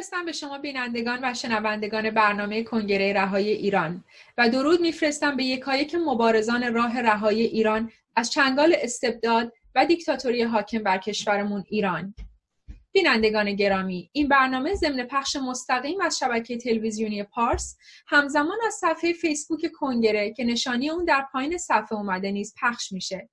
میفرستم به شما بینندگان و شنوندگان برنامه کنگره رهایی ایران و درود میفرستم به یکایک مبارزان راه رهایی ایران از چنگال استبداد و دیکتاتوری حاکم بر کشورمون ایران. بینندگان گرامی این برنامه ضمن پخش مستقیم از شبکه تلویزیونی پارس همزمان از صفحه فیسبوک کنگره که نشانی اون در پایین صفحه اومده نیز پخش میشه.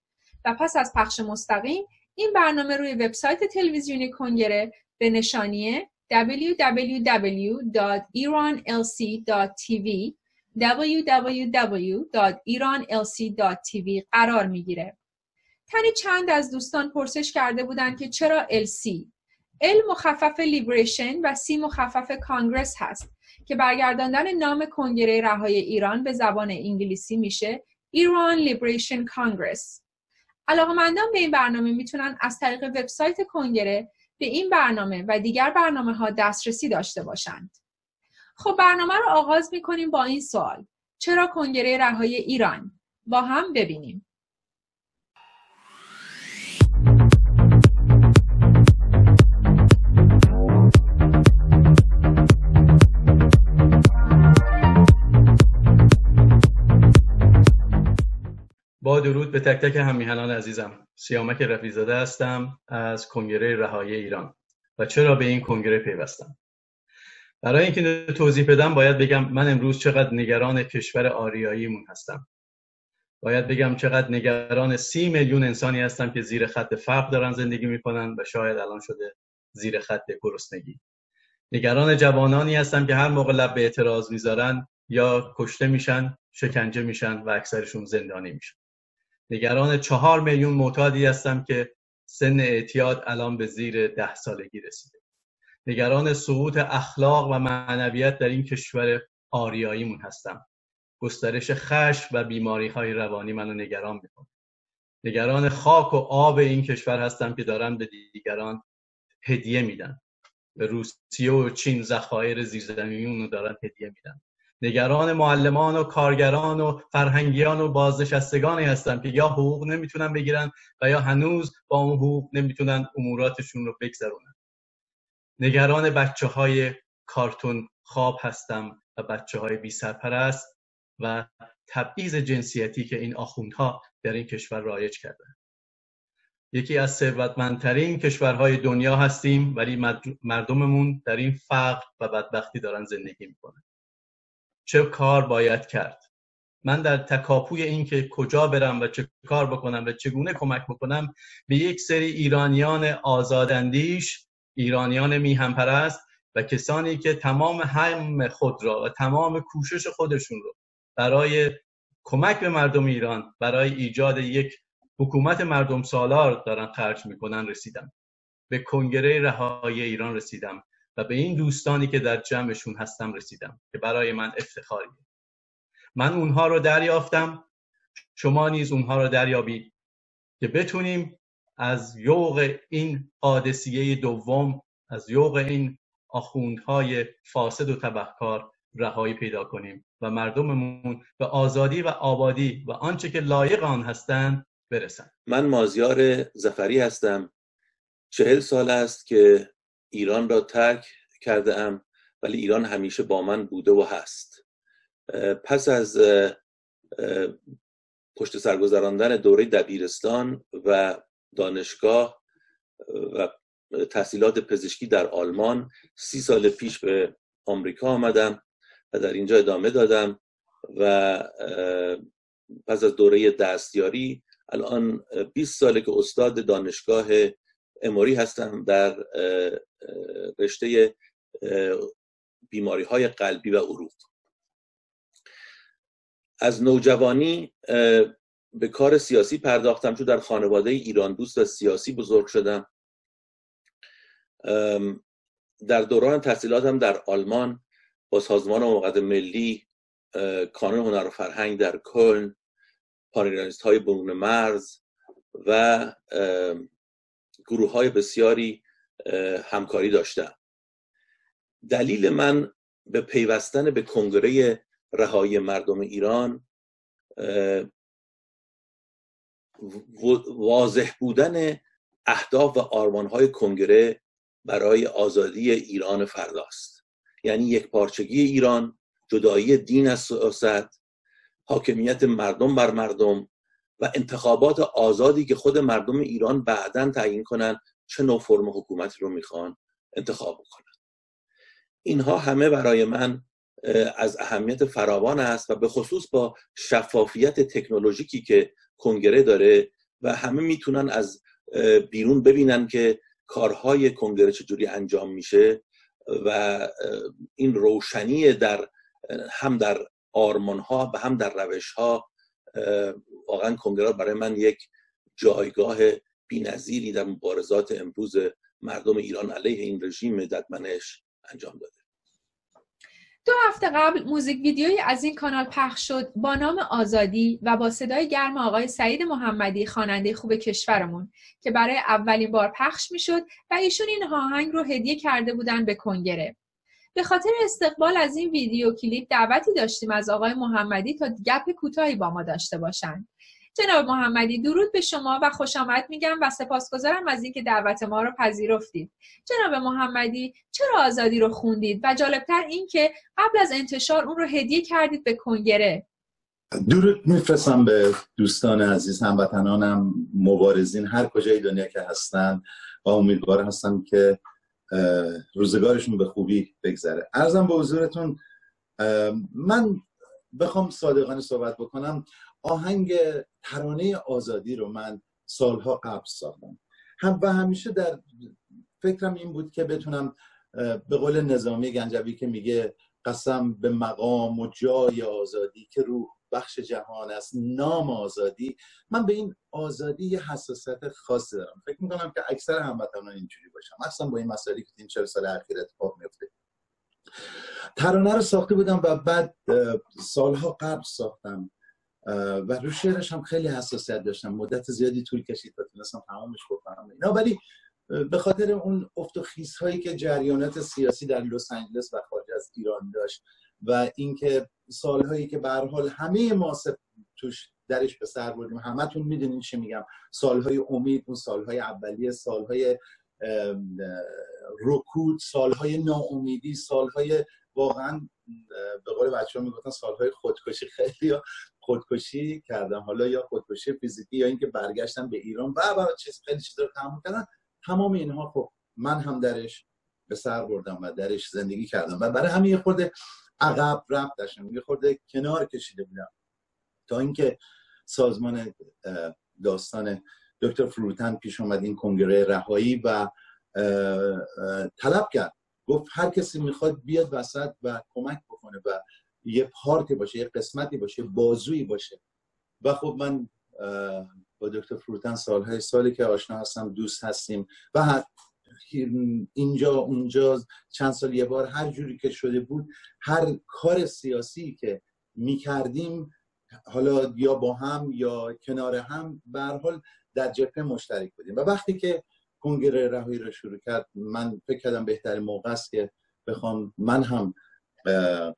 و پس از پخش مستقیم این برنامه روی وبسایت تلویزیونی کنگره به نشانی www.iranlc.tv www.iranlc.tv قرار می‌گیره. تنی چند از دوستان پرسش کرده بودند که چرا LC L مخفف لیبریشن و C مخفف کانگرس هست که برگرداندن نام کنگره رهای ایران به زبان انگلیسی میشه ایران لیبریشن کانگرس علاقمندان به این برنامه می‌تونن از طریق وبسایت کنگره به این برنامه و دیگر برنامه ها دسترسی داشته باشند. خب برنامه رو آغاز می‌کنیم با این سوال چرا کنگره رهای ایران؟ با هم ببینیم. به تک تک همیهنان عزیزم سیامک رفیزاده هستم از کنگره رهایی ایران. و چرا به این کنگره پیوستم؟ برای اینکه توضیح بدم باید بگم من امروز چقدر نگران کشور آریاییمون هستم. باید بگم چقدر نگران سی میلیون انسانی هستم که زیر خط فقر دارن زندگی می‌کنن و شاید الان شده زیر خط گرسنگی. نگران جوانانی هستم که هر موقع لب به اعتراض می‌ذارن یا کشته میشن شکنجه میشن و اکثرشون زندانی میشن. نگران چهار میلیون معتادی هستم که سن اعتیاد الان به زیر ده سالگی رسیده. نگران سقوط اخلاق و معنویت در این کشور آریاییمون هستم. گسترش خشم و بیماری های روانی منو نگران می‌کنه. نگران خاک و آب این کشور هستم که دارن به دیگران هدیه میدن. به روسیه و چین ذخایر زیرزمینی رو دارن هدیه میدن. نگران معلمان و کارگران و فرهنگیان و بازنشستگانی هستم که یا حقوق نمی‌تونن بگیرن و یا هنوز با اون حقوق نمی‌تونن اموراتشون رو بگذرونن. نگران بچه های کارتون خواب هستم و بچه های بی سرپرست و تبعیض جنسیتی که این آخوندها در این کشور رایج کردن. یکی از ثروتمندترین کشورهای دنیا هستیم ولی مردممون در این فقر و بدبختی دارن زندگی می‌کنن. چه کار باید کرد. من در تکاپوی این که کجا برم و چه کار بکنم و چگونه کمک بکنم به یک سری ایرانیان آزاداندیش ایرانیان میهنپرست و کسانی که تمام هم خود را و تمام کوشش خودشون رو برای کمک به مردم ایران برای ایجاد یک حکومت مردم سالار دارن خرج می‌کنن رسیدم. به کنگره رهایی ایران رسیدم. و به این دوستانی که در جمعشون هستم رسیدم که برای من افتخاریه. من اونها رو دریافتم. شما نیز اونها رو دریابید که بتونیم از یوغ این قادسیه دوم از یوغ این آخوندهای فاسد و تبهکار رهایی پیدا کنیم و مردممون به آزادی و آبادی و آنچه که لایق آن هستند برسن. من مازیار زفری هستم. چهل سال است که ایران را ترک کرده ام ولی ایران همیشه با من بوده و هست. پس از پشت سرگذراندن دوره دبیرستان و دانشگاه و تحصیلات پزشکی در آلمان سی سال پیش به آمریکا آمدم و در اینجا ادامه دادم و پس از دوره دستیاری الان 20 ساله که استاد دانشگاه اموری هستم در رشته بیماری های قلبی و عروق. از نوجوانی به کار سیاسی پرداختم چون در خانواده ایران دوست و سیاسی بزرگ شدم. در دوران تحصیلاتم در آلمان با سازمان موقت ملی کانون هنر و فرهنگ در کلن پانیرانیست های برون مرز و گروه های بسیاری همکاری داشتم. دلیل من به پیوستن به کنگره رهایی مردم ایران واضح بودن اهداف و های کنگره برای آزادی ایران فرداست. یعنی یک پارچگی ایران جدایی دین از سیاست حاکمیت مردم بر مردم و انتخابات آزادی که خود مردم ایران بعدا تعیین کنن چه نوع فرم حکومتی رو می‌خوان انتخاب کنن اینها همه برای من از اهمیت فراوان است و به خصوص با شفافیت تکنولوژیکی که کنگره داره و همه می‌تونن از بیرون ببینن که کارهای کنگره چجوری انجام میشه و این روشنی در هم در آرمان ها و هم در روش ها واقعا کنگره برای من یک جایگاه بینظیری در مبارزات امروز مردم ایران علیه این رژیم ددمنش انجام داده. دو هفته قبل موزیک ویدیویی از این کانال پخش شد با نام آزادی و با صدای گرم آقای سعید محمدی خواننده خوب کشورمون که برای اولین بار پخش می‌شد و ایشون این آهنگ رو هدیه کرده بودن به کنگره. به خاطر استقبال از این ویدیو کلیپ دعوتی داشتیم از آقای محمدی تا گپ کوتاهی با ما داشته باشند جناب محمدی درود به شما و خوش آمد میگم و سپاسگزارم از اینکه دعوت ما رو پذیرفتید. جناب محمدی چرا آزادی رو خوندید؟ و جالبتر اینکه قبل از انتشار اون رو هدیه کردید به کنگره. درود میفرستم به دوستان عزیز هموطنانم مبارزین هر کجای دنیا که هستن و امیدوار هستم که روزگارشون به خوبی بگذره. ارزم به حضورتون من بخوام صادقانه صحبت بکنم. آهنگ ترانه آزادی رو من سالها قبل ساختم. هم و همیشه در فکرم این بود که بتونم به قول نظامی گنجوی که میگه قسم به مقام و جای آزادی که روح بخش جهان است نام آزادی. من به این آزادی یه حساسیت خاصی دارم. فکر می‌کنم که اکثر هموطنان اینجوری باشم اصلا با این مسائلی که این چهل سال اخیر اتفاق میفته ترانه رو ساخته بودم و بعد سالها قبل ساختم. و رو شعرش هم خیلی حساسیت داشتم. مدت زیادی طول کشید تا تونستم تمامش بکنم اینا ولی به خاطر اون افت و هایی که جریانات سیاسی در لس آنجلس و خارج از ایران داشت و اینکه سالهایی که به حال همه ما توش درش به سر بردیم همتون می‌دونین چی میگم. سالهای امید اون سالهای اولیه سالهای رکود سالهای ناامیدی سالهای واقعا به قول بچه ها می‌گفتن سالهای خودکشی خیلی خودکشی کردم حالا یا خودکشی فیزیکی یا اینکه برگشتم به ایران. و و چیز خیلی چیزا رو تحمل کردن. تمام اینها خب من هم درش به سر بردم و درش زندگی کردم. و برای همین یه خورده عقب رفت داشتم یه خورده کنار کشیده بودم. تا اینکه سازمان داستان دکتر فروتن پیش اومد این کنگره رهایی و طلب کرد. گفت هر کسی می‌خواد بیاد وسط و کمک بکنه و یه پارتی باشه یه قسمتی باشه بازویی باشه. و خب من با دکتر فروتن سالهای سالی که آشنا هستم دوست هستیم. و اینجا اونجا چند سال یه بار هر جوری که شده بود هر کار سیاسی که می‌کردیم حالا یا با هم یا کنار هم به حال در جبهه مشترک بودیم. و وقتی که کنگره رهایی رو شروع کرد من فکر کردم بهترین موقع است که بخوام من هم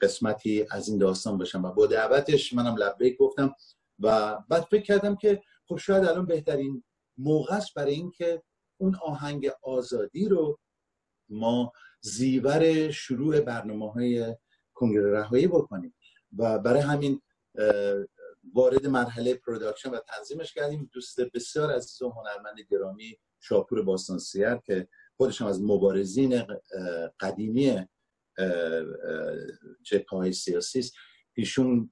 قسمتی از این داستان باشم. و با دعوتش منم لبیک گفتم و بعد فکر کردم که خب شاید الان بهترین موقع است برای اینکه اون آهنگ آزادی رو مازیور شروع برنامه های کنگره رهایی بکنیم. و برای همین وارد مرحله production و تنظیمش کردیم. دوست بسیار عزیز و هنرمند گرامی شاپور باستانسیر که خودشم از مبارزین قدیمی چهره‌های سیاسی است. ایشون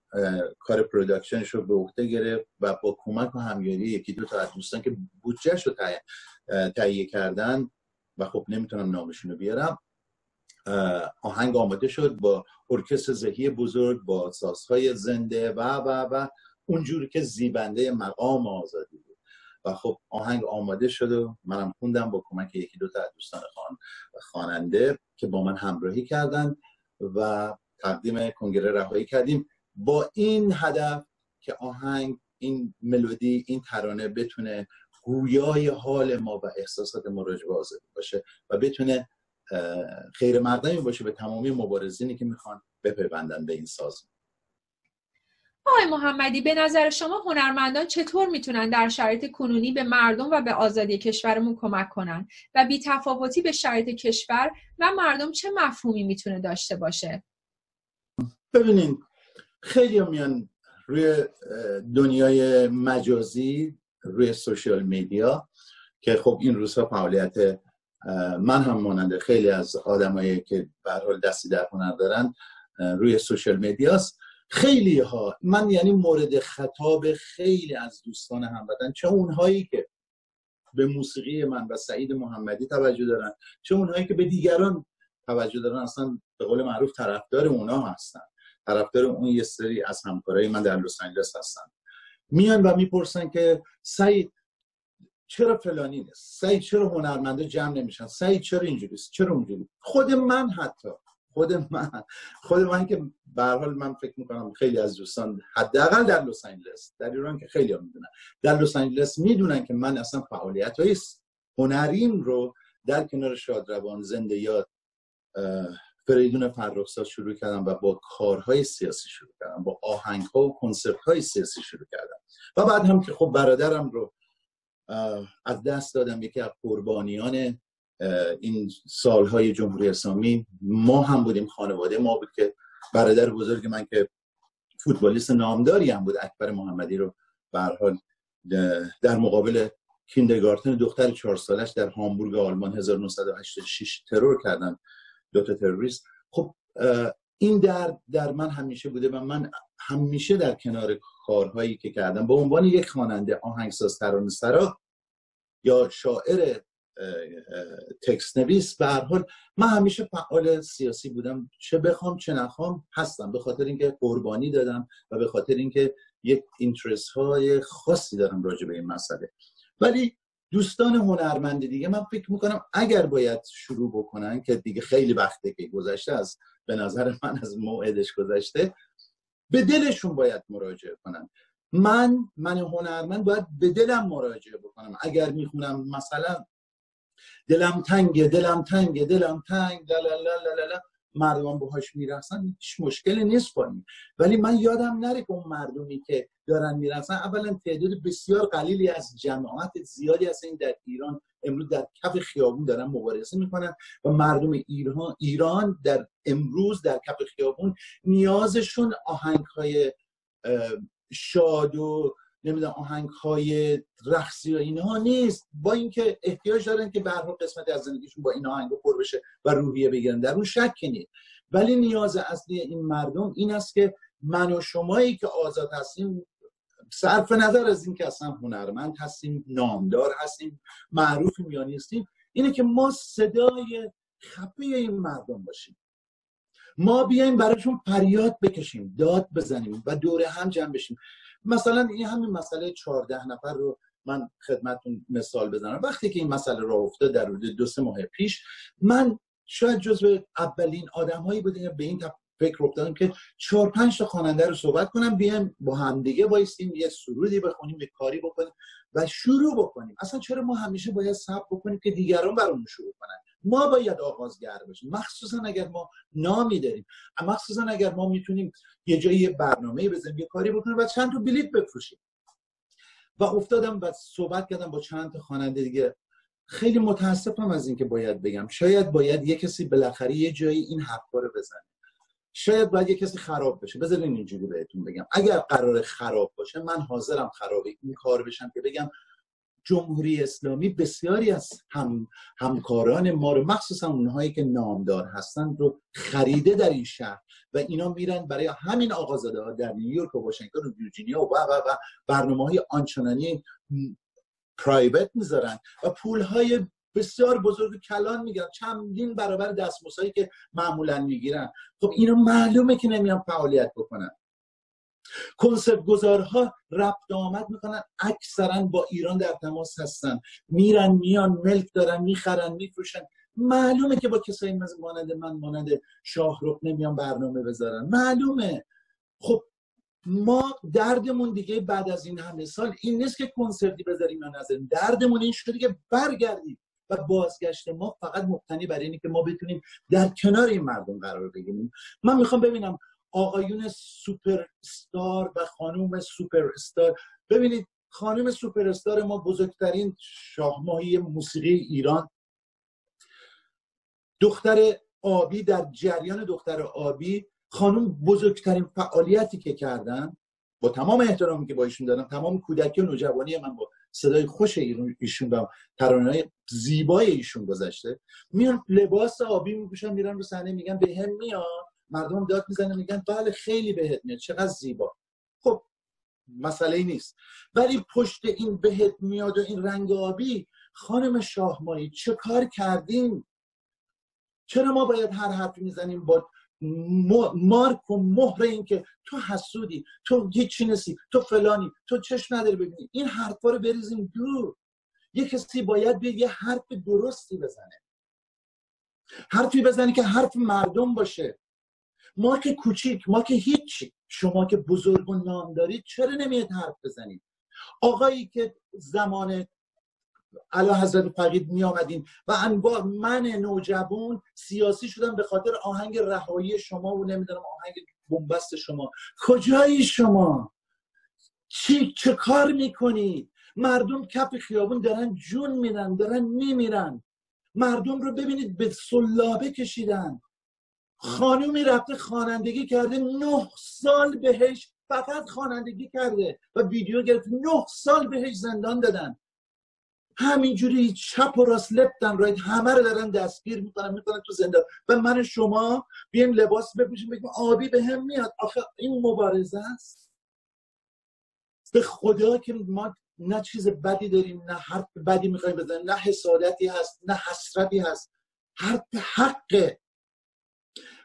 کار production ش رو به عهده گرفت و با کمک و همیاری یکی دو تا از دوستان که بودجهش رو تهیه کردن و خب نمی‌تونم نامشون رو بیارم آهنگ آماده شد با ارکستر زهی بزرگ با سازهای زنده و و و اونجوری که زیبنده مقام آزادی و خب آهنگ آماده شد و منم خوندم با کمک یکی دو تا دوستان خان خواننده که با من همراهی کردن و تقدیم کنگره رهایی کردیم. با این هدف که آهنگ این ملودی این ترانه بتونه گویای حال ما و احساسات ما باشه و بتونه خیر مردمی باشه به تمامی مبارزینی که می‌خوان بپیوندن به این سازمان. آقای محمدی به نظر شما هنرمندان چطور می‌تونن در شرایط کنونی به مردم و به آزادی کشورمون کمک کنن؟ و بی تفاوتی به شرایط کشور و مردم چه مفهومی می‌تونه داشته باشه؟ ببینین خیلی میان روی دنیای مجازی روی سوشیال میدیا که خب این روزها فعالیت من هم ماننده خیلی از آدمایی که به حال دستی در هنر دارن روی سوشیال میدیاست. خیلی ها من یعنی مورد خطاب خیلی از دوستان هموطن چه اونهایی که به موسیقی من و سعید محمدی توجه دارن چه اونهایی که به دیگران توجه دارن اصلا به قول معروف طرفدار اونا هستن. طرفدار اون یه سری از همکارای من در لس آنجلس هستن. میان و می‌پرسن که سعید چرا فلانی نیست؟ سعید چرا هنرمنده جمع نمیشن؟ سعید چرا اینجوریست؟ چرا اونجوری؟ خود من حتی خود من. خود من که به حال من فکر می‌کنم خیلی از دوستان حداقل در لس آنجلس در ایران که خیلی هم می‌دونن در لس آنجلس می‌دونن که من اصلا فعالیت های هنریم رو در کنار شادروان زنده یاد فریدون فرخزاد شروع کردم و با کارهای سیاسی شروع کردم با آهنگ ها و کنسرت های سیاسی شروع کردم. و بعد هم که خب برادرم رو از دست دادم یکی از قربانیان این سالهای جمهوری اسلامی ما هم بودیم خانواده ما بود که برادر بزرگ من که فوتبالیست نامداری هم بود اکبر محمدی رو حال در مقابل کیندرگارتن دختر چهار سالش در هامبورگ آلمان 1986 ترور کردن دو تا تروریست. خب این در در من همیشه بوده و من همیشه در کنار کارهایی که کردم به عنوان یک خواننده آهنگساز ترانه‌سرا یا شاعر تکست نویس به هر حال من همیشه فعال سیاسی بودم. چه بخوام چه نخوام هستم. به خاطر اینکه قربانی دادم و به خاطر اینکه یک اینترست های خاصی دارم راجع به این مسئله. ولی دوستان هنرمند دیگه من فکر می‌کنم اگر باید شروع بکنن که دیگه خیلی وقته که گذشته از به نظر من از موعدش گذشته به دلشون باید مراجعه کنن. من من هنرمند باید به دلم مراجعه بکنم. اگر می‌خونم مثلا دلم تنگه دلم تنگه دلم تنگ لا مردم باهاش می‌رسن هیچ مشکلی نیست با ولی من یادم نره که اون مردمی که دارن می‌رسن اولا تعداد بسیار قلیلی از جماعت زیادی هستن. در ایران امروز در کف خیابون دارن مبارزه می‌کنن و مردم ایران ایران در امروز در کف خیابون نیازشون آهنگ های شاد و نمی‌دونم آهنگ های رقصی و اینها نیست. با اینکه احتیاج دارن که به قسمتی از زندگیشون با این آهنگ پر بشه و روحیه بگیرن. در اون شک نیست. ولی نیاز اصلی این مردم این است که من و شمایی که آزاد هستیم صرف نظر از اینکه اصلا هنرمند هستیم نامدار هستیم معروف یا نیستیم اینه که ما صدای خفه این مردم باشیم. ما بیایم براشون فریاد بکشیم داد بزنیم و دوره هم جمع بشیم. مثلا این همین مسئله 14 نفر رو من خدمتون مثال بزنم. وقتی که این مسئله را افتاد در حدود دو سه ماه پیش من شاید جزو اولین آدمهایی بودیم به این فکر افتادم که چهار پنج تا خواننده رو صحبت کنم بیایم با همدیگه وایسیم یه سرودی بخونیم یه کاری بکنیم و شروع بکنیم. اصلا چرا ما همیشه باید صبر بکنیم که دیگران برامون شروع کنن؟ ما باید آغازگر باشیم. مخصوصا اگر ما نامی داریم. مخصوصا اگر ما می‌تونیم یه جایی یه برنامه بزنیم یه کاری بکنیم و چند تا بلیت بفروشیم. و افتادم و صحبت کردم با چند تا خواننده دیگه. خیلی متاسفم از اینکه باید بگم. شاید باید یه کسی بالاخره یه جایی این حرفا رو بزنه. شاید باید یه کسی خراب بشه. بذارین اینجوری بهتون بگم. اگر قرار خراب باشه من حاضرم خراب این کار بشم که بگم جمهوری اسلامی بسیاری از هم همکاران ما رو مخصوصا اونهایی که نامدار هستن رو خریده در این شهر و اینا میرن برای همین آقازاده ها در نیویورک و واشنگتن و ویرجینیا و و و برنامه های آنچنانی پرایوت می‌ذارن و پول های بسیار بزرگ کلان می‌گیرن. چندین برابر دستمزدی که معمولا می‌گیرن. خب اینا معلومه که نمیان فعالیت بکنن. کنسرت گذارها ربط آمد می‌کنن اکثرا با ایران در تماس هستن. میرن میان ملک دارن می‌خرن میفروشن. معلومه که با کسایی مانند من مانند شاهرخ نمیان برنامه بذارن. معلومه. خب ما دردمون دیگه بعد از این همه سال این نیست که کنسرتی بذاریم یا نذاریم. دردمون این شده که برگردیم و بازگشت ما فقط مبتنی بر اینه که ما بتونیم در کنار این مردم قرار بگیریم. من می‌خوام ببینم آقایون سوپر استار و خانوم سوپر استار ببینید خانم سوپر استار ما بزرگترین شاه‌ماهی موسیقی ایران. دختر آبی در جریان دختر آبی خانم بزرگترین فعالیتی که کردن با تمام احترامی که با ایشون دارم تمام کودکی و نوجوانی من با صدای خوش ایشون و ترانه زیبای ایشون گذشته. میان لباس آبی میپوشن میرن رو صحنه میگن به هم میاد مردم داد می‌زنه میگن بله خیلی بهت میاد چقدر زیبا. خب مسئله نیست. ولی پشت این بهت میاد و این رنگ آبی خانم شاهمایی چه کار کردیم؟ چرا ما باید هر حرفی می‌زنیم با مارک و مهر این که تو حسودی تو هیچی نسی تو فلانی تو چشم نداری ببینی. این حرفا رو بریزیم دور. یه کسی باید به یه حرف درستی بزنه. حرفی بزنی که حرف مردم باشه. ما که کوچیک ما که هیچی. شما که بزرگ و نام دارید چرا نمیاد حرف بزنید؟ آقایی که زمان علا حضرت فقید می آمدین و انواع من نوجوان سیاسی شدم به خاطر آهنگ رهایی شما و نمی‌دونم آهنگ بنبست شما. کجایی شما؟ چی چه کار می‌کنید؟ مردم کف خیابون دارن جون میرن دارن میمیرن. مردم رو ببینید به سلابه کشیدن. خانومی رفته خوانندگی کرده نه سال بهش فقط خوانندگی کرده و ویدیو گرفت نه سال بهش زندان دادن. همینجوری چپ و راست لپتن راید همه رو دارن دستگیر می‌کنن می‌کنن تو زندان. و من شما بیایم لباس بپوشیم بگیم آبی به هم میاد. آخه این مبارزه است. به خدا که ما نه چیز بدی داریم نه حرف بدی می‌خوایم بزنیم نه حسادتی هست نه حسرتی هست. حرف حقه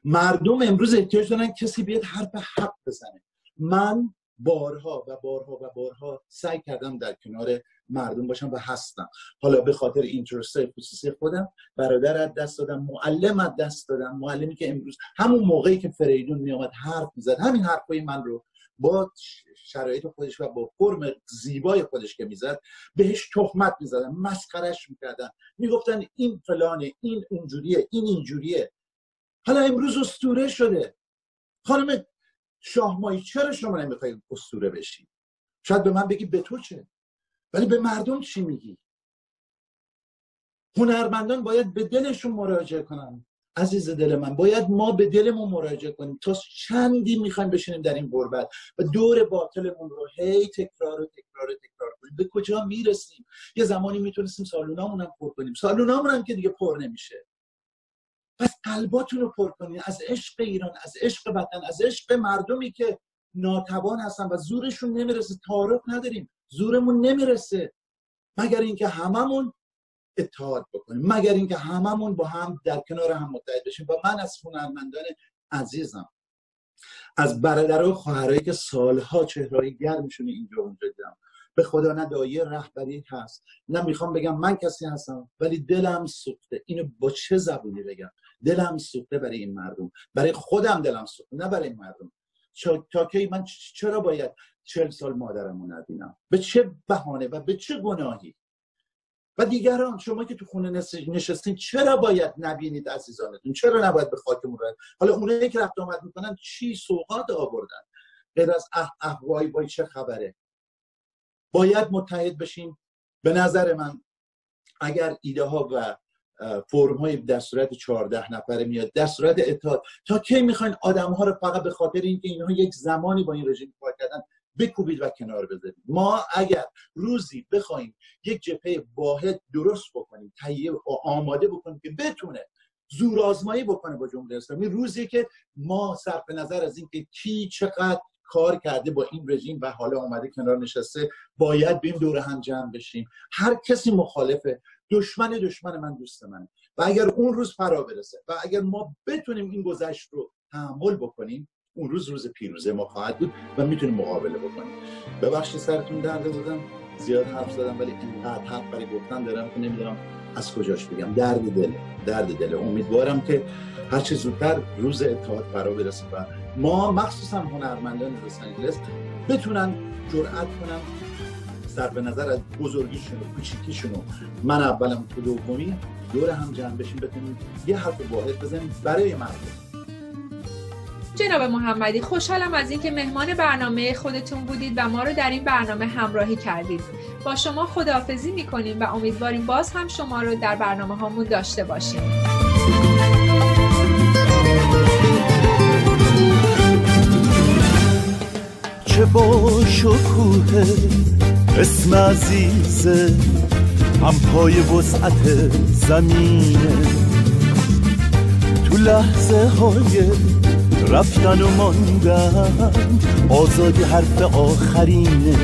مردم امروز احتیاج دارن کسی بیاد حرف حق بزنه. من بارها و بارها و بارها سعی کردم در کنار مردم باشم و هستم. حالا به خاطر اینترست خصوصی خودم برادر از دست دادم معلم از دست دادم. معلمی که امروز همون موقعی که فریدون میامد حرف می‌زد همین حرفای من رو با شرایط خودش و با فرم زیبای خودش که می‌زد بهش تهمت می‌زدن مسخرش می‌کردن می‌گفتن این فلانه این اونجوریه این اینجوریه. حالا امروز استوره شده. خانم شاهمایی چرا شما نمی‌خواید استوره بشی؟ شاید به من بگی به تو چه؟ ولی به مردم چی میگی؟ هنرمندان باید به دلشون مراجعه کنن. عزیز دل من باید ما به دلمون مراجعه کنیم. تا چندی می‌خوایم بشینیم در این غربت و دور باطلمون رو هی تکرار و تکرار و تکرار کنیم. به کجا می‌رسیم؟ یه زمانی می‌تونستیم سالونامون هم پر کنیم. سالونامون هم که دیگه پر نمیشه. پس قلباتون رو پر کنید از عشق ایران از عشق وطن از عشق مردمی که ناتوان هستن و زورشون نمی‌رسه. تعارف نداریم. زورمون نمی‌رسه. مگر اینکه هممون اتحاد بکنیم. مگر اینکه هممون با هم در کنار هم متحد بشیم. و من از هنرمندان عزیزم از برادر و خواهرایی که سالها چهرهای گرمشون اینجا اونجا دیدم. به خدا نه دایه رهبری هست. نه می‌خوام بگم من کسی هستم ولی دلم سوخته. اینو با چه زبونی بگم؟ دلم سوخته برای این مردم. برای خودم دلم سوخته نه برای این مردم. تا که من چرا باید چل سال مادرم رو نبینم؟ به چه بهانه و به چه گناهی؟ و دیگران شما که تو خونه نشستین چرا باید نبینید عزیزانتون؟ چرا نباید به خاکمون رد حالا اونایی که رفت آمد می‌کنن چی سوقات آوردن؟ غیر از احوایی با چه خبره؟ باید متحد بشیم. به نظر من اگر ایده ها و فرم های در صورت 14 نفره میاد در صورت اتحاد تا کی می‌خواین آدم ها رو فقط به خاطر اینکه اینها یک زمانی با این رژیم کار کردن بکوبید و کنار بذارید. ما اگر روزی بخوایم یک جبهه واحد درست بکنیم تهیه و آماده بکنیم که بتونه زور آزمایی بکنه با جمهوری اسلامی روزی که ما صرف نظر از اینکه کی چقدر کار کرده با این رژیم و حالا اومده کنار نشسته باید بیم دور هم جمع بشیم. هر کسی مخالفه. دشمن دشمن من دوست منه و اگر اون روز فرا برسه و اگر ما بتونیم این گذشت رو تحمل بکنیم اون روز روز پیروزه ما خواهد بود و می‌تونیم مقابله بکنیم. ببخشید سرتون درده بودم. زیاد حرف زدم ولی اینقدر حرف برای گفتن دارم که نمی‌دونم از کجاش بگم. درد دل درد دل. امیدوارم که هر چه زودتر روز اتحاد فرا برسه و ما مخصوصا هنرمندان لس آنجلس بتونن جرأت کنن صرف نظر از بزرگیشون و کوچیکیشون من اولم تو دومی دور هم جمع بشیم بتونیم یه حرف واحد بزنیم برای مردم. جناب محمدی خوشحالم از اینکه مهمان برنامه خودتون بودید و ما رو در این برنامه همراهی کردید. با شما خداحافظی می‌کنیم و امیدواریم باز هم شما رو در برنامه هامون داشته باشیم. چه با شکوه اسم عزیزه هم پای وسعت زمینه. تو لحظه های رفتن و ماندن آزادی حرف آخرینه.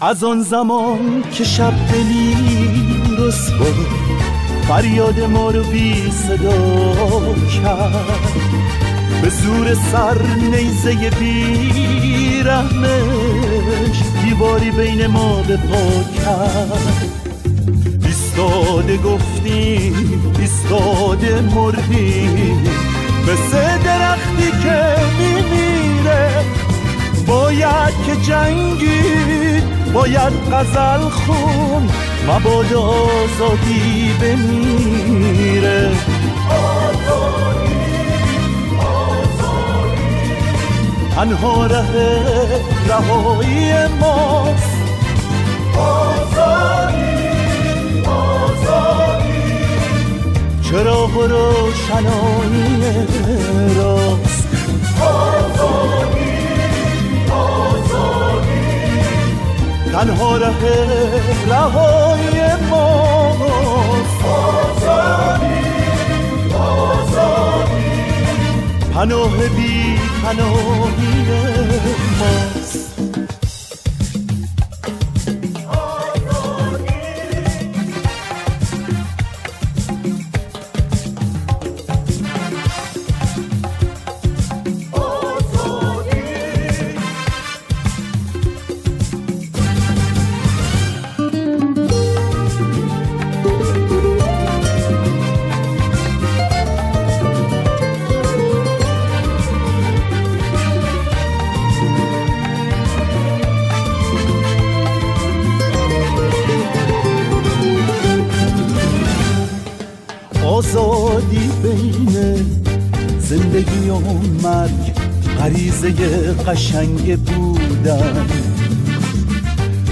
از آن زمان که شب دلی رسوا فریاد ما رو بی صدا کرد. به زور سر نیزه بی رحمش دیواری بین ما به پا کرد. ایستاده گفتیم ایستاده مردیم. مثل درختی که میمیره. باید که جنگید باید غزل خون. مباد آزادی بمیره. آزادی تنها ره رهایی ماست. آزادی آزادی. چراغ و روشنایی راست؟ آزادی آزادی. تنها ره رهایی ماست. آزادی. پناه بی پناهی ماست قشنگ بودن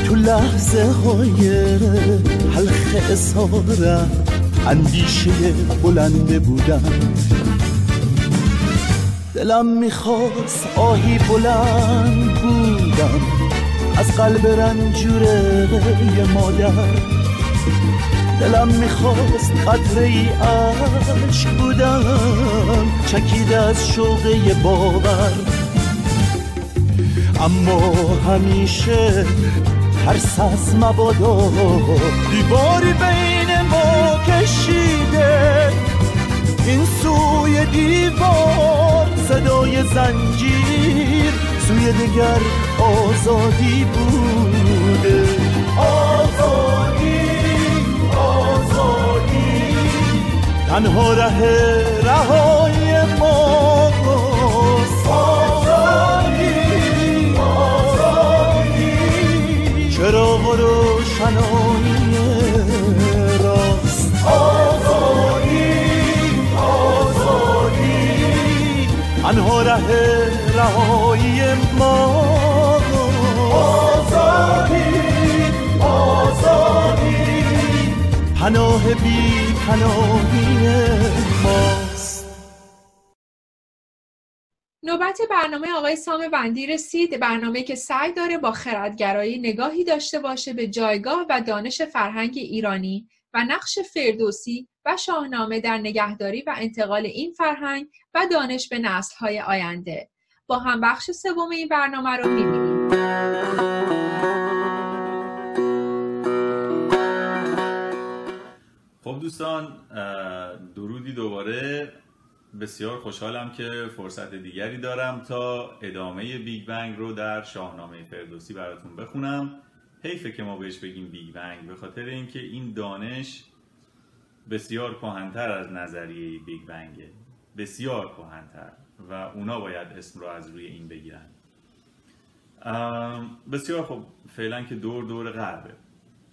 تو لحظه های حلق اصاره اندیشه بلنده بودن دلم می‌خواست آهی بلند بودم. از قلب رنجوره مادر. دلم می‌خواست قطره ای عشق بودم. چکیده از شوقه باور. اما همیشه ترس از مبادا. دیواری بین ما کشیده. این سوی دیوار صدای زنجیر سوی دیگر آزادی بوده. آزادی آزادی. تنها ره رهای ماست چراغ و روشنایی راست آزادی آزادی. تنها ره رهایی ماست آزادی آزادی. پناه بی پناهی ماست نوبت برنامه آقای سام بندی رسید. برنامه که سعی داره با خردگرایی نگاهی داشته باشه به جایگاه و دانش فرهنگ ایرانی و نقش فردوسی و شاهنامه در نگهداری و انتقال این فرهنگ و دانش به نسل‌های آینده. با هم بخش سوم این برنامه رو می‌بینیم. خب دوستان درودی دوباره بسیار خوشحالم که فرصت دیگری دارم تا ادامه Big Bang رو در شاهنامه فردوسی براتون بخونم. حیفه که ما بهش بگیم Big Bang به خاطر اینکه این دانش بسیار کهنتر از نظریه Big Bang ه. بسیار کهنتر و اونا باید اسم رو از روی این بگیرن. بسیار خب فعلا که دور دور غربه.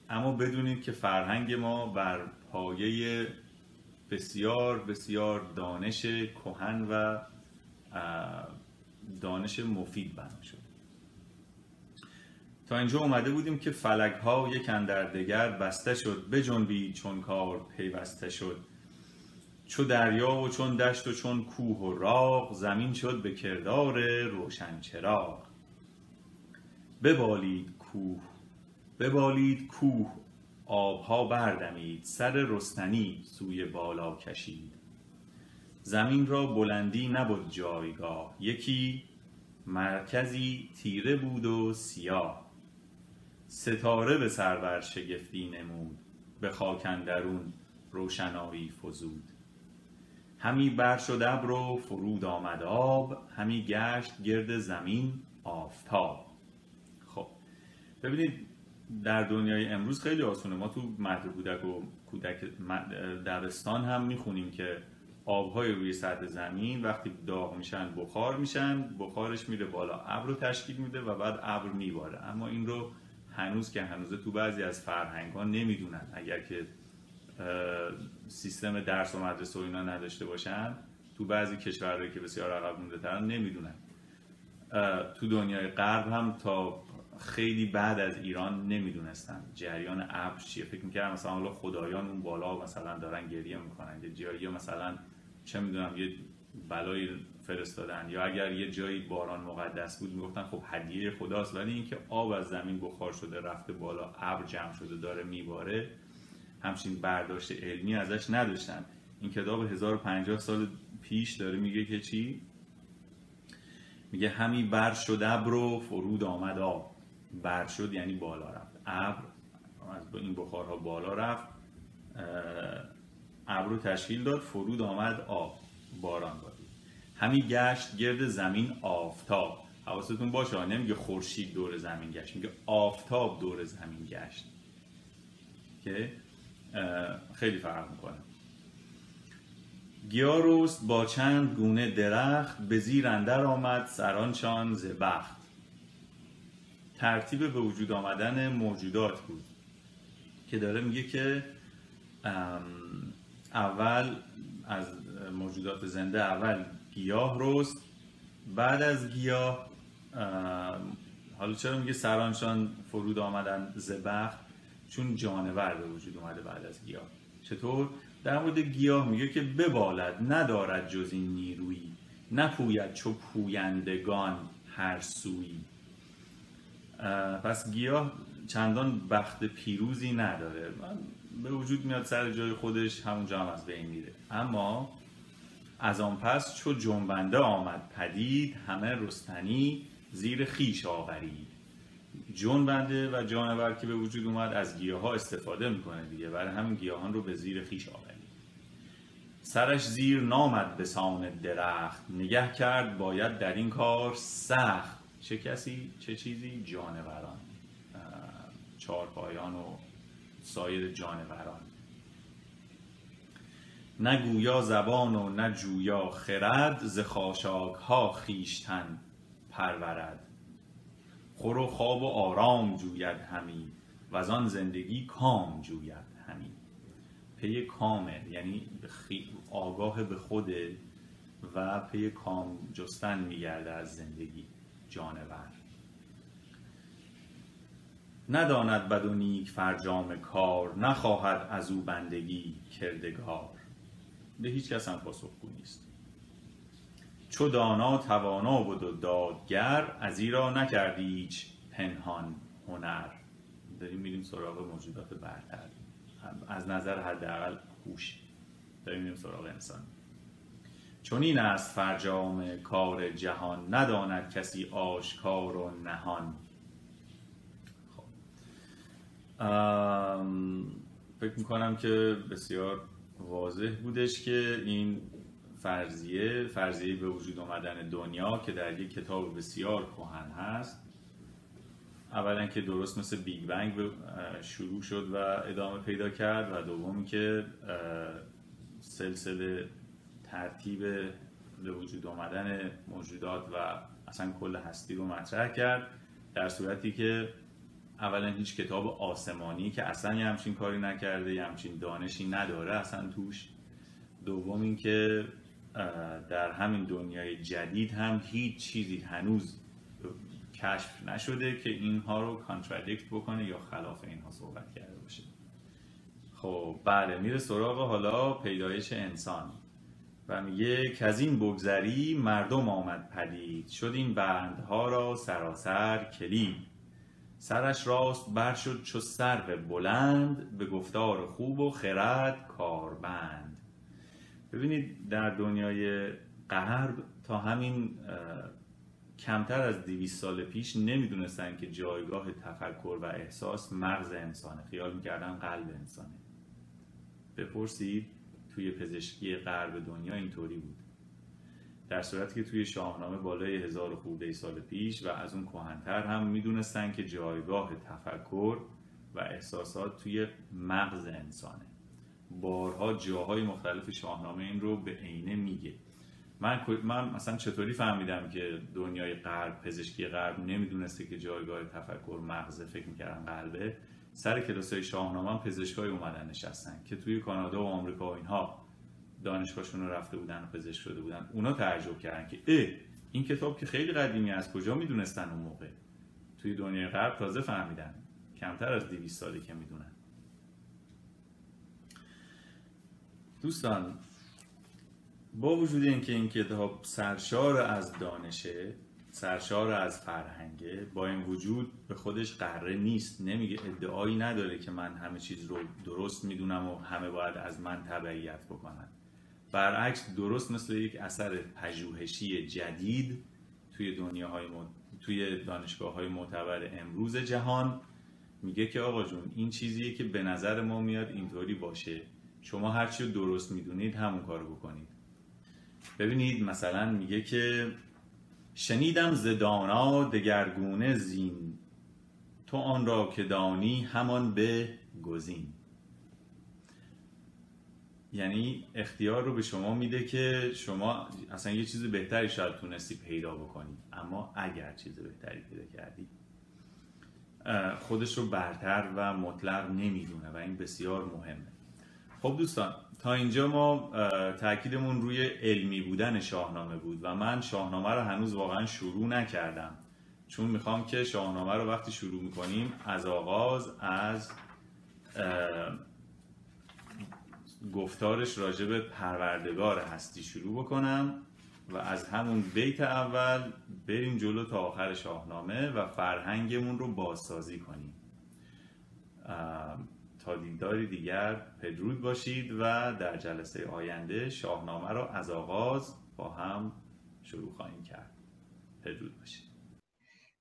اما بدونید که فرهنگ ما بر پایه بسیار بسیار دانش کهن و دانش مفید بنا شد. تا اینجا اومده بودیم که فلک ها یک در دگر بسته شد بجنبید چون کار پیوسته شد. چو دریا و چون دشت و چون کوه و راغ زمین شد به کردار روشن چراغ. ببالید کوه ببالید کوه آبها بردمید سر رستنی سوی بالا کشید. زمین را بلندی نبود جایگاه یکی مرکزی تیره بود و سیاه. ستاره به سرور شگفتی نمود به خاک اندرون روشنایی فزود. همی بر شد ابر و فرود آمد آب همی گشت گرد زمین آفتاب. خب ببینید در دنیای امروز خیلی آسونه. ما تو مهد کودک و کودک دبستان هم می‌خونیم که آبهای روی سطح زمین وقتی داغ میشن بخار میشن بخارش میره بالا ابر رو تشکیل میده و بعد ابر میباره. اما این رو هنوز که هنوزه تو بعضی از فرهنگ ها نمی‌دونن. اگر که سیستم درس و مدرسه و اینا نداشته باشن تو بعضی کشورهایی که بسیار عقب مونده ترن نمی‌دونن. تو دنیای غرب هم تا خیلی بعد از ایران نمی‌دونستن جریان ابر چیه. فکر می‌کردم مثلا حالا خدایان اون بالا مثلا دارن گریه می‌کنن. یه جایی مثلا چه می‌دونم یه بلایی فرستادن. یا اگر یه جایی باران مقدس بود می‌گفتن خب هدیه خداست. ولی اینکه آب از زمین بخار شده رفته بالا ابر جمع شده داره میباره همچین برداشت علمی ازش نداشتن. این کتاب 1050 سال پیش داره میگه که چی؟ میگه همی بر شد ابر و فرود آمد آب. بر شد یعنی بالا رفت. ابر از این بخارها بالا رفت. ابر رو تشکیل داد فرود آمد آب باران باد همی گشت گرد زمین آفتاب. حواستون باشه نمیگه خورشید دور زمین گشت میگه آفتاب دور زمین گشت. که خیلی فرق می‌کنه. گیاروست با چند گونه درخت به زیر اندر آمد سرانشان زبخت. ترتیب به وجود آمدن موجودات بود که داره میگه که اول از موجودات زنده اول گیاه رست بعد از گیاه حالا چرا میگه سرانشان فرود آمدن زبخت؟ چون جانور به وجود اومده بعد از گیاه. چطور؟ در مورد گیاه میگه که ببالد ندارد جز این نیرویی نپوید چو پویندگان هر سویی پس گیاه چندان بخت پیروزی نداره. به وجود میاد سر جای خودش همونجا هم از بین میره. اما از آن پس چو جنبنده آمد پدید همه رستنی زیر خیش آورید. جنبنده و جانور که به وجود اومد از گیاه ها استفاده می‌کنه دیگه برای همین گیاهان رو به زیر خیش آورید. سرش زیر نامد به سان درخت نگه کرد باید در این کار سخت. چه کسی چه چیزی؟ جانوران. چارپایان و سایر جانوران. نه گویا زبان و نه جویا خرد ز خاشاک ها خیشتن پرورد. خور و خواب و آرام جوید همی و از آن زندگی کام جوید همی. پی کامه یعنی آگاه به خوده و پی کام جستن میگرده از زندگی. جانور. نداند بد نیک فرجام کار نخواهد از او بندگی کردگار. به هیچ کس هم پاسخگو نیست. چو دانا توانا بود و دادگر از ایرا نکردی هیچ پنهان هنر. داریم میریم سراغ موجودات برتر. از نظر حداقل هوش. داریم میریم سراغ انسان. چون این است فرجام کار جهان نداند کسی آشکار و نهان خب. فکر می‌کنم که بسیار واضح بودش که این فرضیه فرضیه به وجود آمدن دنیا که در یک کتاب بسیار کهن هست اولا که درست مثل بیگ بنگ شروع شد و ادامه پیدا کرد و دوم که سلسله ترتیب به وجود آمدن موجودات و اصلا کل هستی رو مطرح کرد در صورتی که اولا هیچ کتاب آسمانی که اصلا یه همچین کاری نکرده یه همچین دانشی نداره اصلا توش. دوم اینکه در همین دنیای جدید هم هیچ چیزی هنوز کشف نشده که اینها رو کانترادیکت بکنه یا خلاف اینها صحبت کرده باشه. خب بله میره سراغ حالا پیدایش انسان. و میگه که از این بگذری مردم آمد پدید شد این بندها را سراسر کلید. سرش راست بر شد چو سرو بلند به گفتار خوب و خرد کاربند. ببینید در دنیای غرب تا همین کمتر از دیویس سال پیش نمی‌دونستن که جایگاه تفکر و احساس مغز انسانه. خیال می‌کردن قلب انسانه. بپرسید توی پزشکی غرب دنیا اینطوری بود. در صورتی که توی شاهنامه بالای هزار خورده سال پیش و از اون کهنتر هم می‌دونستن که جایگاه تفکر و احساسات توی مغز انسانه. بارها جاهای مختلف شاهنامه این رو به عینه میگه. من من مثلا چطوری فهمیدم که دنیای غرب پزشکی غرب نمی‌دونسته که جایگاه تفکر مغز فکر می‌کردن قلبه سر کلاس های شاهنامه هم پزشکای اومدن نشستن که توی کانادا و آمریکا و اینها دانشگاهشون رو رفته بودن و پزشک شده بودن. اونا تعجب کردن که اه این کتاب که خیلی قدیمی از کجا می‌دونستن اون موقع؟ توی دنیای غرب تازه فهمیدن. کمتر از 200 سالی که می‌دونن. دوستان با وجود اینکه این کتاب سرشار از دانشه سرشار از فرهنگه با این وجود به خودش قره نیست. نمیگه ادعایی نداره که من همه چیز رو درست می‌دونم و همه باید از من تبعیت بکنن. برعکس درست مثل یک اثر پژوهشی جدید توی دنیاهای توی دانشگاه های معتبر امروز جهان میگه که آقا جون این چیزیه که به نظر ما میاد اینطوری باشه. شما هرچی رو درست می‌دونید همون کارو بکنید. ببینید مثلا میگه که شنیدم زدانا دگرگونه زین. تو آن را که دانی همان به گزین. یعنی اختیار رو به شما میده که شما اصلا یه چیز بهتری شاید تونستی پیدا بکنی. اما اگر چیز بهتری پیدا کردی خودش رو برتر و مطلق نمی‌دونه و این بسیار مهمه. خب دوستان تا اینجا ما تاکیدمون روی علمی بودن شاهنامه بود و من شاهنامه رو هنوز واقعا شروع نکردم. چون می‌خوام که شاهنامه رو وقتی شروع می‌کنیم از آغاز از گفتارش راجع به پروردگار هستی شروع بکنم و از همون بیت اول بریم جلو تا آخر شاهنامه و فرهنگمون رو بازسازی کنیم. تا دیداری دیگر پدرود باشید و در جلسه آینده شاهنامه را از آغاز با هم شروع خواهیم کرد. پدرود باشید.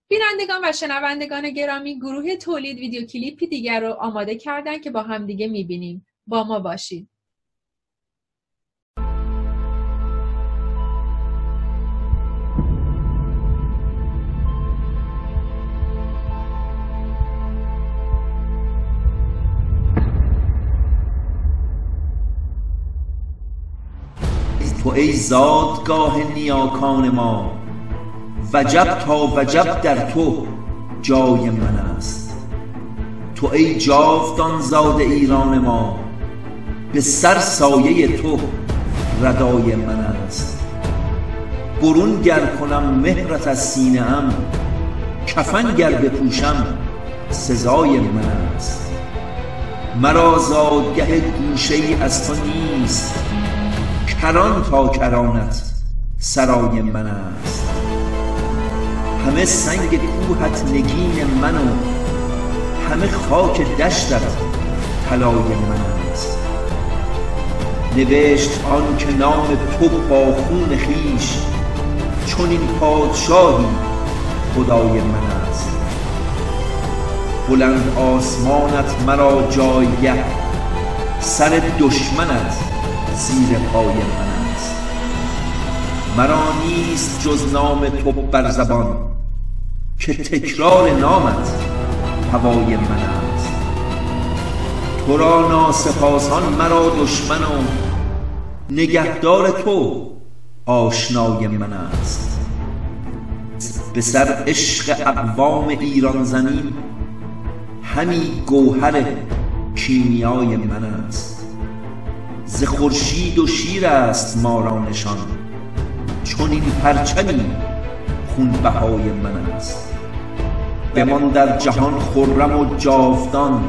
بینندگان و شنوندگان گرامی گروه تولید ویدیو کلیپی دیگر رو آماده کردن که با هم دیگه می‌بینیم. با ما باشید. تو ای زادگاه نیاکان ما وجب تا وجب در تو جای من است. تو ای جاودان زاد ایران ما به سر سایه تو ردای من است. برون گر کنم مهرت از سینه ام کفن گر بپوشم سزای من است. مرا زادگه گوشه ای از تو نیست. کران تا کرانت سرای من است. همه سنگ کوهت نگین من و همه خاک دشتت طلای من است. نوشت آن که نام تو با خون خیش چون این پادشاهی خدای من است. بلند آسمانت مرا جایگه سر دشمنت زیر پای من است. مرا نیست جز نام تو بر زبان که تکرار نامت هوای من است. تو را ناسپاسان مرا دشمن و نگهدار تو آشنای من است. به سر عشق اقوام ایران زمین همی گوهر کیمیای من است. ز خورشید و شیر است ما را نشان. چون این پرچمی خون بهای من است. بمان در جهان خرم و جاودان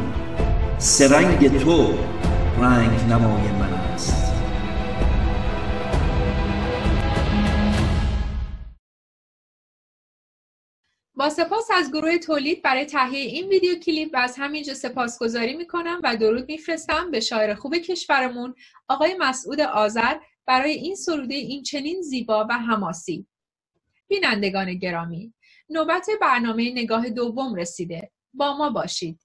سرنگ تو رنگ نمای با سپاس از گروه تولید برای تهیه این ویدیو کلیپ و از همینجا سپاسگزاری می‌کنم و درود میفرستم به شاعر خوب کشورمون آقای مسعود آذر برای این سروده این چنین زیبا و حماسی. بینندگان گرامی نوبت برنامه نگاه دوم رسیده. با ما باشید.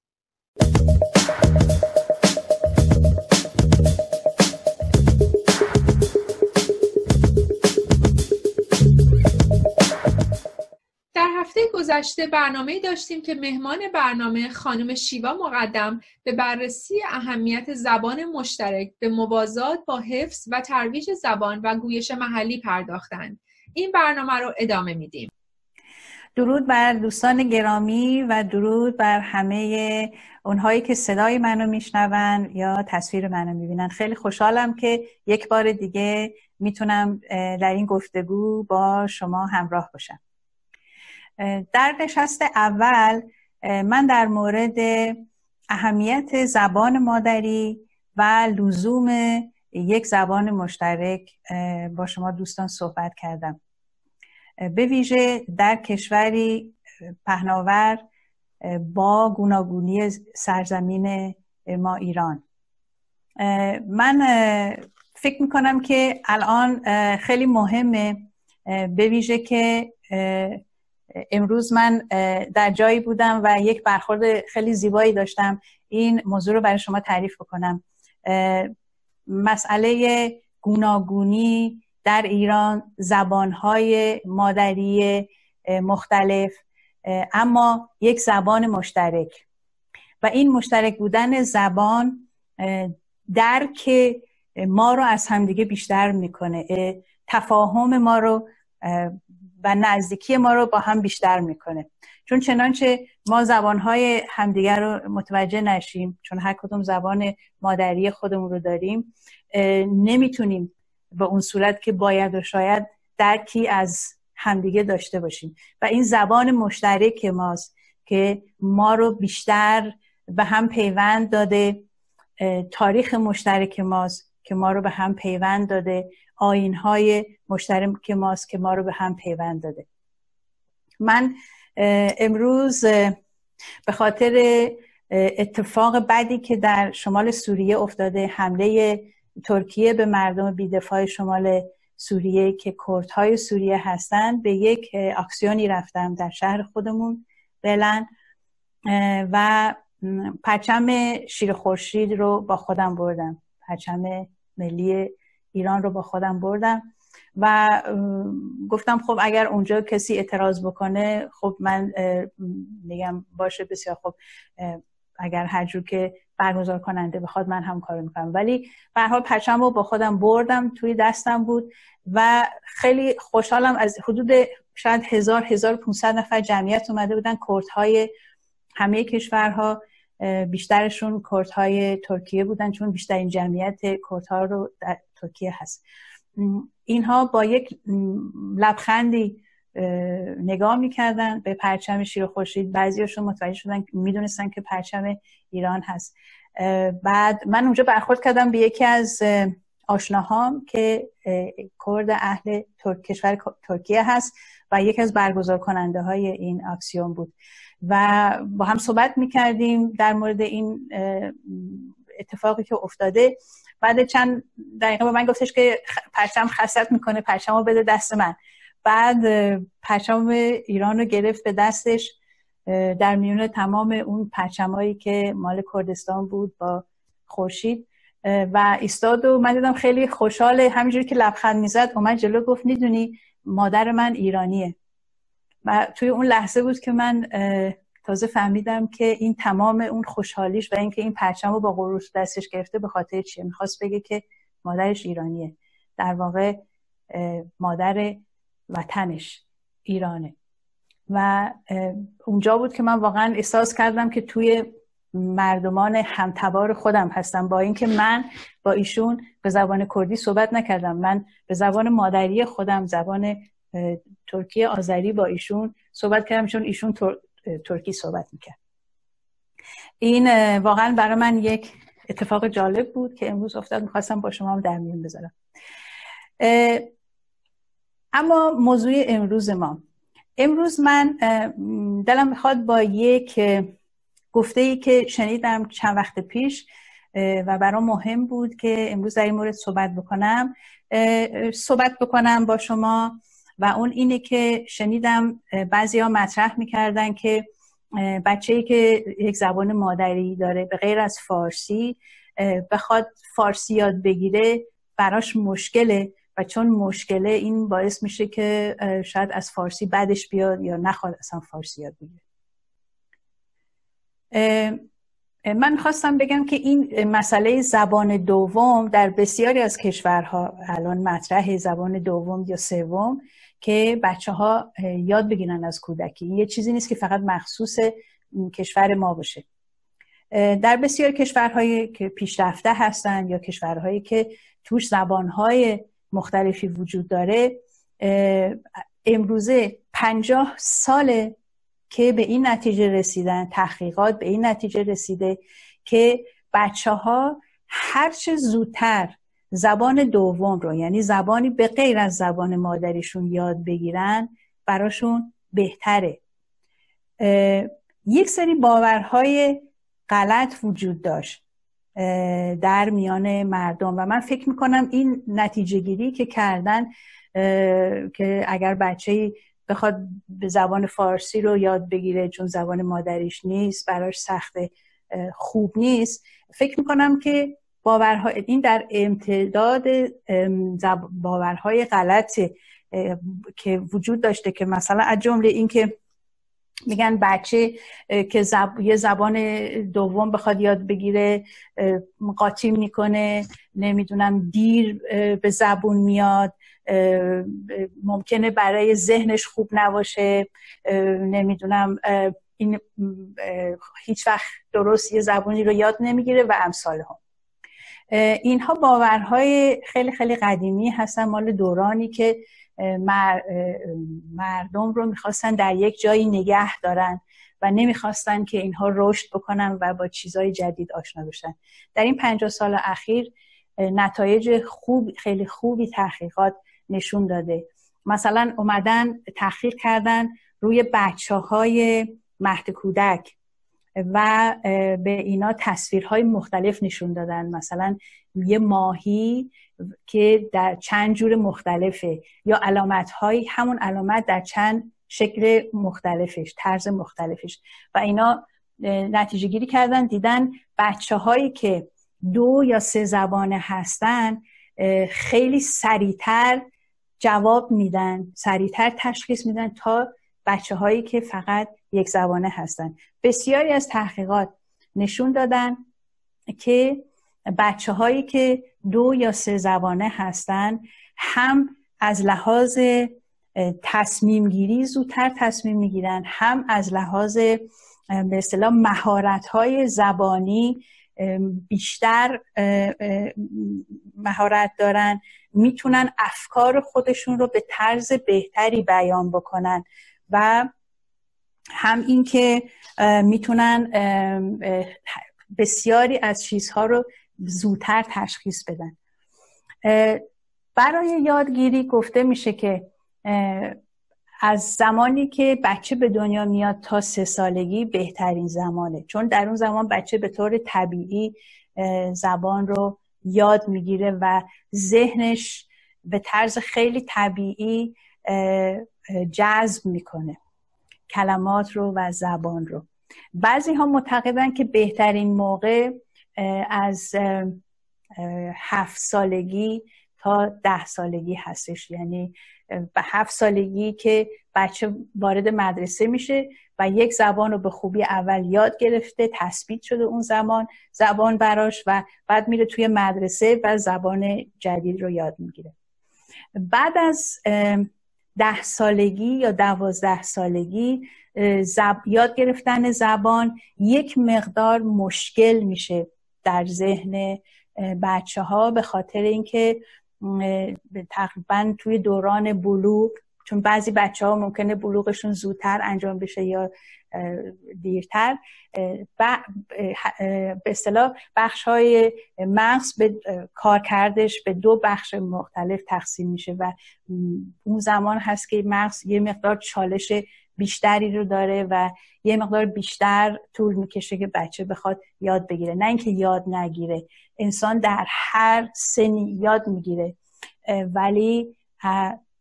گذشته برنامه داشتیم که مهمان برنامه خانم شیوا مقدم به بررسی اهمیت زبان مشترک به موازات با حفظ و ترویج زبان و گویش محلی پرداختند. این برنامه رو ادامه میدیم. درود بر دوستان گرامی و درود بر همه اونهایی که صدای منو میشنون یا تصویر منو می‌بینن خیلی خوشحالم که یک بار دیگه می‌تونم در این گفتگو با شما همراه باشم در نشست اول من در مورد اهمیت زبان مادری و لزوم یک زبان مشترک با شما دوستان صحبت کردم. به ویژه در کشوری پهناور با گوناگونی سرزمین ما ایران. من فکر می‌کنم که الان خیلی مهمه به ویژه که امروز من در جایی بودم و یک برخورد خیلی زیبایی داشتم. این موضوع رو برای شما تعریف بکنم. مسئله گوناگونی در ایران زبانهای مادری مختلف. اما یک زبان مشترک. و این مشترک بودن زبان درک ما رو از همدیگه بیشتر می‌کنه. تفاهم ما رو و نزدیکی ما رو با هم بیشتر می‌کنه. چون چنانچه ما زبانهای همدیگر رو متوجه نشیم چون هر کدوم زبان مادری خودمون رو داریم نمی‌تونیم به اون صورت که باید و شاید درکی از همدیگه داشته باشیم. و این زبان مشترک ماست که ما رو بیشتر به هم پیوند داده. تاریخ مشترک ماست که ما رو به هم پیوند داده. آین های مشترک ماست که ما رو به هم پیوند داده. من امروز به خاطر اتفاق بدی که در شمال سوریه افتاده حمله ترکیه به مردم بیدفاع شمال سوریه که کردهای سوریه هستند به یک اکسیونی رفتم در شهر خودمون بلن و پرچم شیر خورشید رو با خودم بردم. پرچم ملی ایران رو با خودم بردم و گفتم خب اگر اونجا کسی اعتراض بکنه خب من میگم باشه بسیار خب اگر هر جور که برگزار کننده بخواد من هم کار می‌کنم. ولی به حال رو با خودم بردم توی دستم بود و خیلی خوشحالم از حدود شاید هزار هزار پونصد نفر جمعیت اومده بودن. کردهای همه کشورها بیشترشون کردهای ترکیه بودن چون بیشترین جمعیت کردها رو ترکیه هست. اینها با یک لبخندی نگاه می‌کردن به پرچم شیر خورشید. بعضیاشون متوجه شدن می‌دونستن که پرچم ایران هست. بعد من اونجا برخورد کردم به یکی از آشناهام که کرد اهل کشور ترکیه هست و یکی از برگزار کننده های این اکسیون بود. و با هم صحبت می‌کردیم در مورد این اتفاقی که افتاده. بعد چند دقیقه به من گفتش که پرچم خست می‌کنه پرچم رو بده دست من. بعد پرچم ایران رو گرفت به دستش. در میون تمام اون پرچمایی که مال کردستان بود با خورشید. و ایستاد و من دیدم خیلی خوشحال همینجوری که لبخند می‌زد اومد جلو گفت می‌دونی مادر من ایرانیه. و توی اون لحظه بود که من تازه فهمیدم که این تمام اون خوشحالیش و اینکه این پرچم رو با غرور دستش گرفته به خاطر چیه. می‌خواست بگه که مادرش ایرانیه. در واقع مادر وطنش ایرانه. و اونجا بود که من واقعا احساس کردم که توی مردمان همتبار خودم هستم. با اینکه من با ایشون به زبان کردی صحبت نکردم. من به زبان مادری خودم زبان ترکی آذری با ایشون صحبت کردم چون ایشون ترکی صحبت می‌کرد. این واقعا برای من یک اتفاق جالب بود که امروز افتاد. می‌خواستم با شما هم در میون بذارم. اما موضوع امروز ما. امروز من دلم می‌خواد با یک گفته ای که شنیدم چند وقت پیش و برام مهم بود که امروز در این مورد صحبت بکنم. صحبت بکنم با شما. و اون اینه که شنیدم بعضی ها مطرح می‌کردن که بچه ای که یک زبان مادری داره به غیر از فارسی بخواد فارسی یاد بگیره براش مشکله و چون مشکله این باعث میشه که شاید از فارسی بعدش بیاد یا نخواد اصلا فارسی یاد بگیره. من خواستم بگم که این مسئله زبان دوم در بسیاری از کشورها الان مطرح زبان دوم یا سوم. که بچه ها یاد بگیرن از کودکی. یه چیزی نیست که فقط مخصوص کشور ما باشه. در بسیار کشورهایی که پیشرفته هستند یا کشورهایی که توش زبانهای مختلفی وجود داره امروزه پنجاه سال که به این نتیجه رسیدن تحقیقات به این نتیجه رسیده که بچه ها هرچه زودتر زبان دوم رو یعنی زبانی به غیر از زبان مادریشون یاد بگیرن براشون بهتره. یک سری باورهای غلط وجود داشت در میان مردم و من فکر می‌کنم این نتیجه گیری که کردن که اگر بچه بخواد به زبان فارسی رو یاد بگیره چون زبان مادریش نیست براش سخت خوب نیست فکر می‌کنم که باورهای این در امتداد باورهای غلط که وجود داشته که مثلا از جمله این که میگن بچه که زب... یه زبان دوم بخواد یاد بگیره قاطی می‌کنه نمی‌دونم دیر به زبون میاد ممکنه برای ذهنش خوب نباشه نمی‌دونم این هیچ وقت درست یه زبانی رو یاد نمی‌گیره و امثال هم اینها باورهای خیلی خیلی قدیمی هستن مال دورانی که مردم رو می‌خواستن در یک جایی نگه دارن و نمی‌خواستن که اینها رشد بکنن و با چیزهای جدید آشنا بشن. در این پنجاه سال اخیر نتایج خوب خیلی خوبی تحقیقات نشون داده. مثلا اومدن تحقیق کردن روی بچه های مهد کودک. و به اینا تصویرهای مختلف نشون دادن. مثلا یه ماهی که در چند جور مختلفه. یا علامت همون علامت در چند شکل مختلفش طرز مختلفش. و اینا نتیجه گیری کردن دیدن بچه هایی که دو یا سه زبانه هستن خیلی سریعتر جواب میدن سریعتر تشخیص میدن تا بچه هایی که فقط یک زبانه هستن. بسیاری از تحقیقات نشون دادن که بچه هایی که دو یا سه زبانه هستن هم از لحاظ تصمیم گیری زودتر تصمیم می‌گیرن هم از لحاظ به اصطلاح مهارت های زبانی بیشتر مهارت دارن می‌تونن افکار خودشون رو به طرز بهتری بیان بکنن. و هم اینکه می‌تونن بسیاری از چیزها رو زودتر تشخیص بدن. برای یادگیری گفته میشه که از زمانی که بچه به دنیا میاد تا سه سالگی بهترین زمانه. چون در اون زمان بچه به طور طبیعی زبان رو یاد می‌گیره و ذهنش به طرز خیلی طبیعی جذب می‌کنه کلمات رو و زبان رو. بعضی ها معتقدن که بهترین موقع از هفت سالگی تا ده سالگی هستش. یعنی به هفت سالگی که بچه وارد مدرسه میشه و یک زبان رو به خوبی اول یاد گرفته تثبیت شده اون زمان زبان براش و بعد میره توی مدرسه و زبان جدید رو یاد می‌گیره. بعد از ده سالگی یا دوازده سالگی زب... یاد گرفتن زبان یک مقدار مشکل میشه در ذهن بچه ها به خاطر اینکه تقریبا توی دوران بلوغ چون بعضی بچه ها ممکنه بلوغشون زودتر انجام بشه یا دیرتر به اصطلاح بخش های مغز به کارکردش به دو بخش مختلف تقسیم میشه و اون زمان هست که مغز یه مقدار چالش بیشتری رو داره و یه مقدار بیشتر طول می‌کشه که بچه بخواد یاد بگیره. نه اینکه یاد نگیره انسان در هر سنی یاد می‌گیره ولی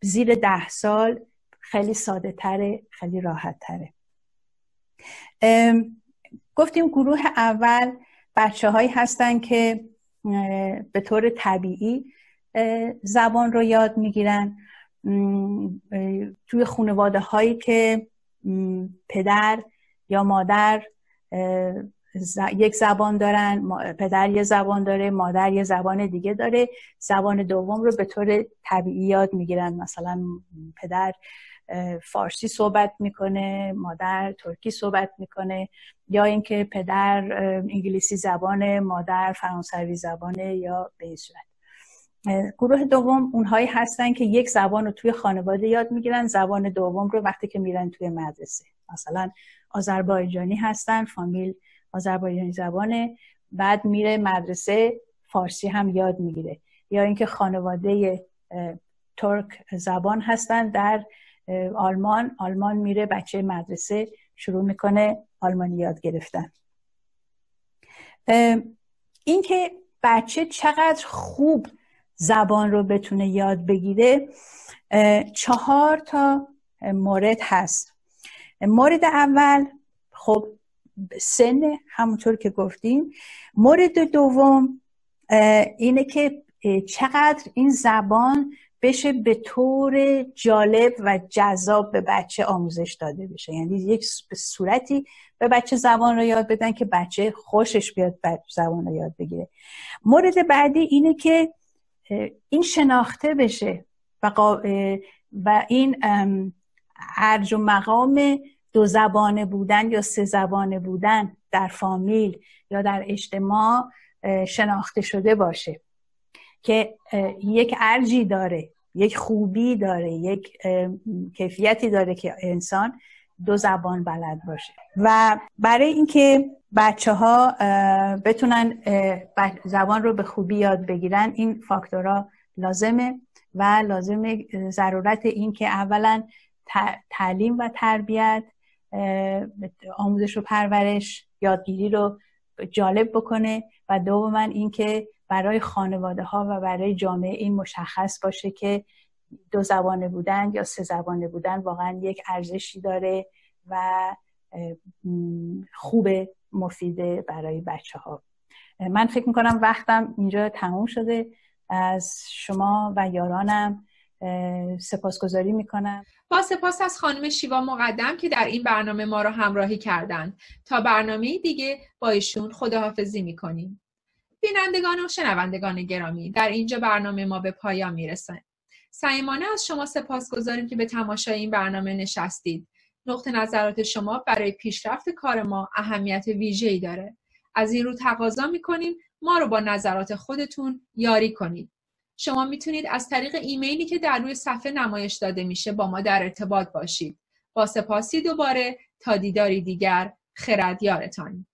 زیر ده سال خیلی ساده تره خیلی راحت تره گفتیم گروه اول بچه هایی هستن که به طور طبیعی زبان رو یاد می‌گیرن. توی خانواده هایی که پدر یا مادر یک زبان دارن پدر یه زبان داره مادر یه زبان دیگه داره زبان دوم رو به طور طبیعی یاد می‌گیرن. مثلا پدر فارسی صحبت می‌کنه مادر ترکی صحبت می‌کنه یا اینکه پدر انگلیسی زبان مادر فرانسوی زبانه یا به این صورت. گروه دوم اونهایی هستن که یک زبان رو توی خانواده یاد می‌گیرن زبان دوم رو وقتی که میرن توی مدرسه. مثلا آذربایجانی هستن فامیل آذربایجانی زبانه بعد میره مدرسه فارسی هم یاد می‌گیره. یا اینکه خانواده ترک زبان هستن در آلمان آلمان میره بچه مدرسه شروع می‌کنه آلمانی یاد گرفتن. اینکه بچه چقدر خوب زبان رو بتونه یاد بگیره چهار تا مورد هست. مورد اول خب سن همونطور که گفتیم مورد دوم اینه که چقدر این زبان بشه به طور جالب و جذاب به بچه آموزش داده بشه. یعنی یک صورتی به بچه زبان رو یاد بدن که بچه خوشش بیاد زبان رو یاد بگیره. مورد بعدی اینه که این شناخته بشه و, و این ارج و مقام دو زبانه بودن یا سه زبانه بودن در فامیل یا در اجتماع شناخته شده باشه. که یک ارجی داره. یک خوبی داره یک کیفیتی داره که انسان دو زبان بلد باشه. و برای اینکه بچه ها بتونن زبان رو به خوبی یاد بگیرن این فاکتورها لازمه و لازمه ضرورت این که اولا تعلیم و تربیت آموزش و پرورش یادگیری رو جالب بکنه و دوما اینکه برای خانواده ها و برای جامعه این مشخص باشه که دو زبانه بودن یا سه زبانه بودن واقعا یک ارزشی داره و خوب مفیده برای بچه ها من فکر می‌کنم وقتم اینجا تموم شده. از شما و یارانم سپاسگزاری می‌کنم. با سپاس از خانم شیوا مقدم که در این برنامه ما را همراهی کردند. تا برنامه دیگه با ایشون خداحافظی می‌کنیم. بینندگان و شنوندگان گرامی در اینجا برنامه ما به پایان می‌رسه. صمیمانه از شما سپاس گذاریم که به تماشای این برنامه نشستید. نقطه نظرات شما برای پیشرفت کار ما اهمیت ویژه‌ای داره. از این رو تقاضا می‌کنیم ما رو با نظرات خودتون یاری کنید. شما می‌تونید از طریق ایمیلی که در روی صفحه نمایش داده میشه با ما در ارتباط باشید. با سپاسی دوباره تا دیداری دیگر خردیارتان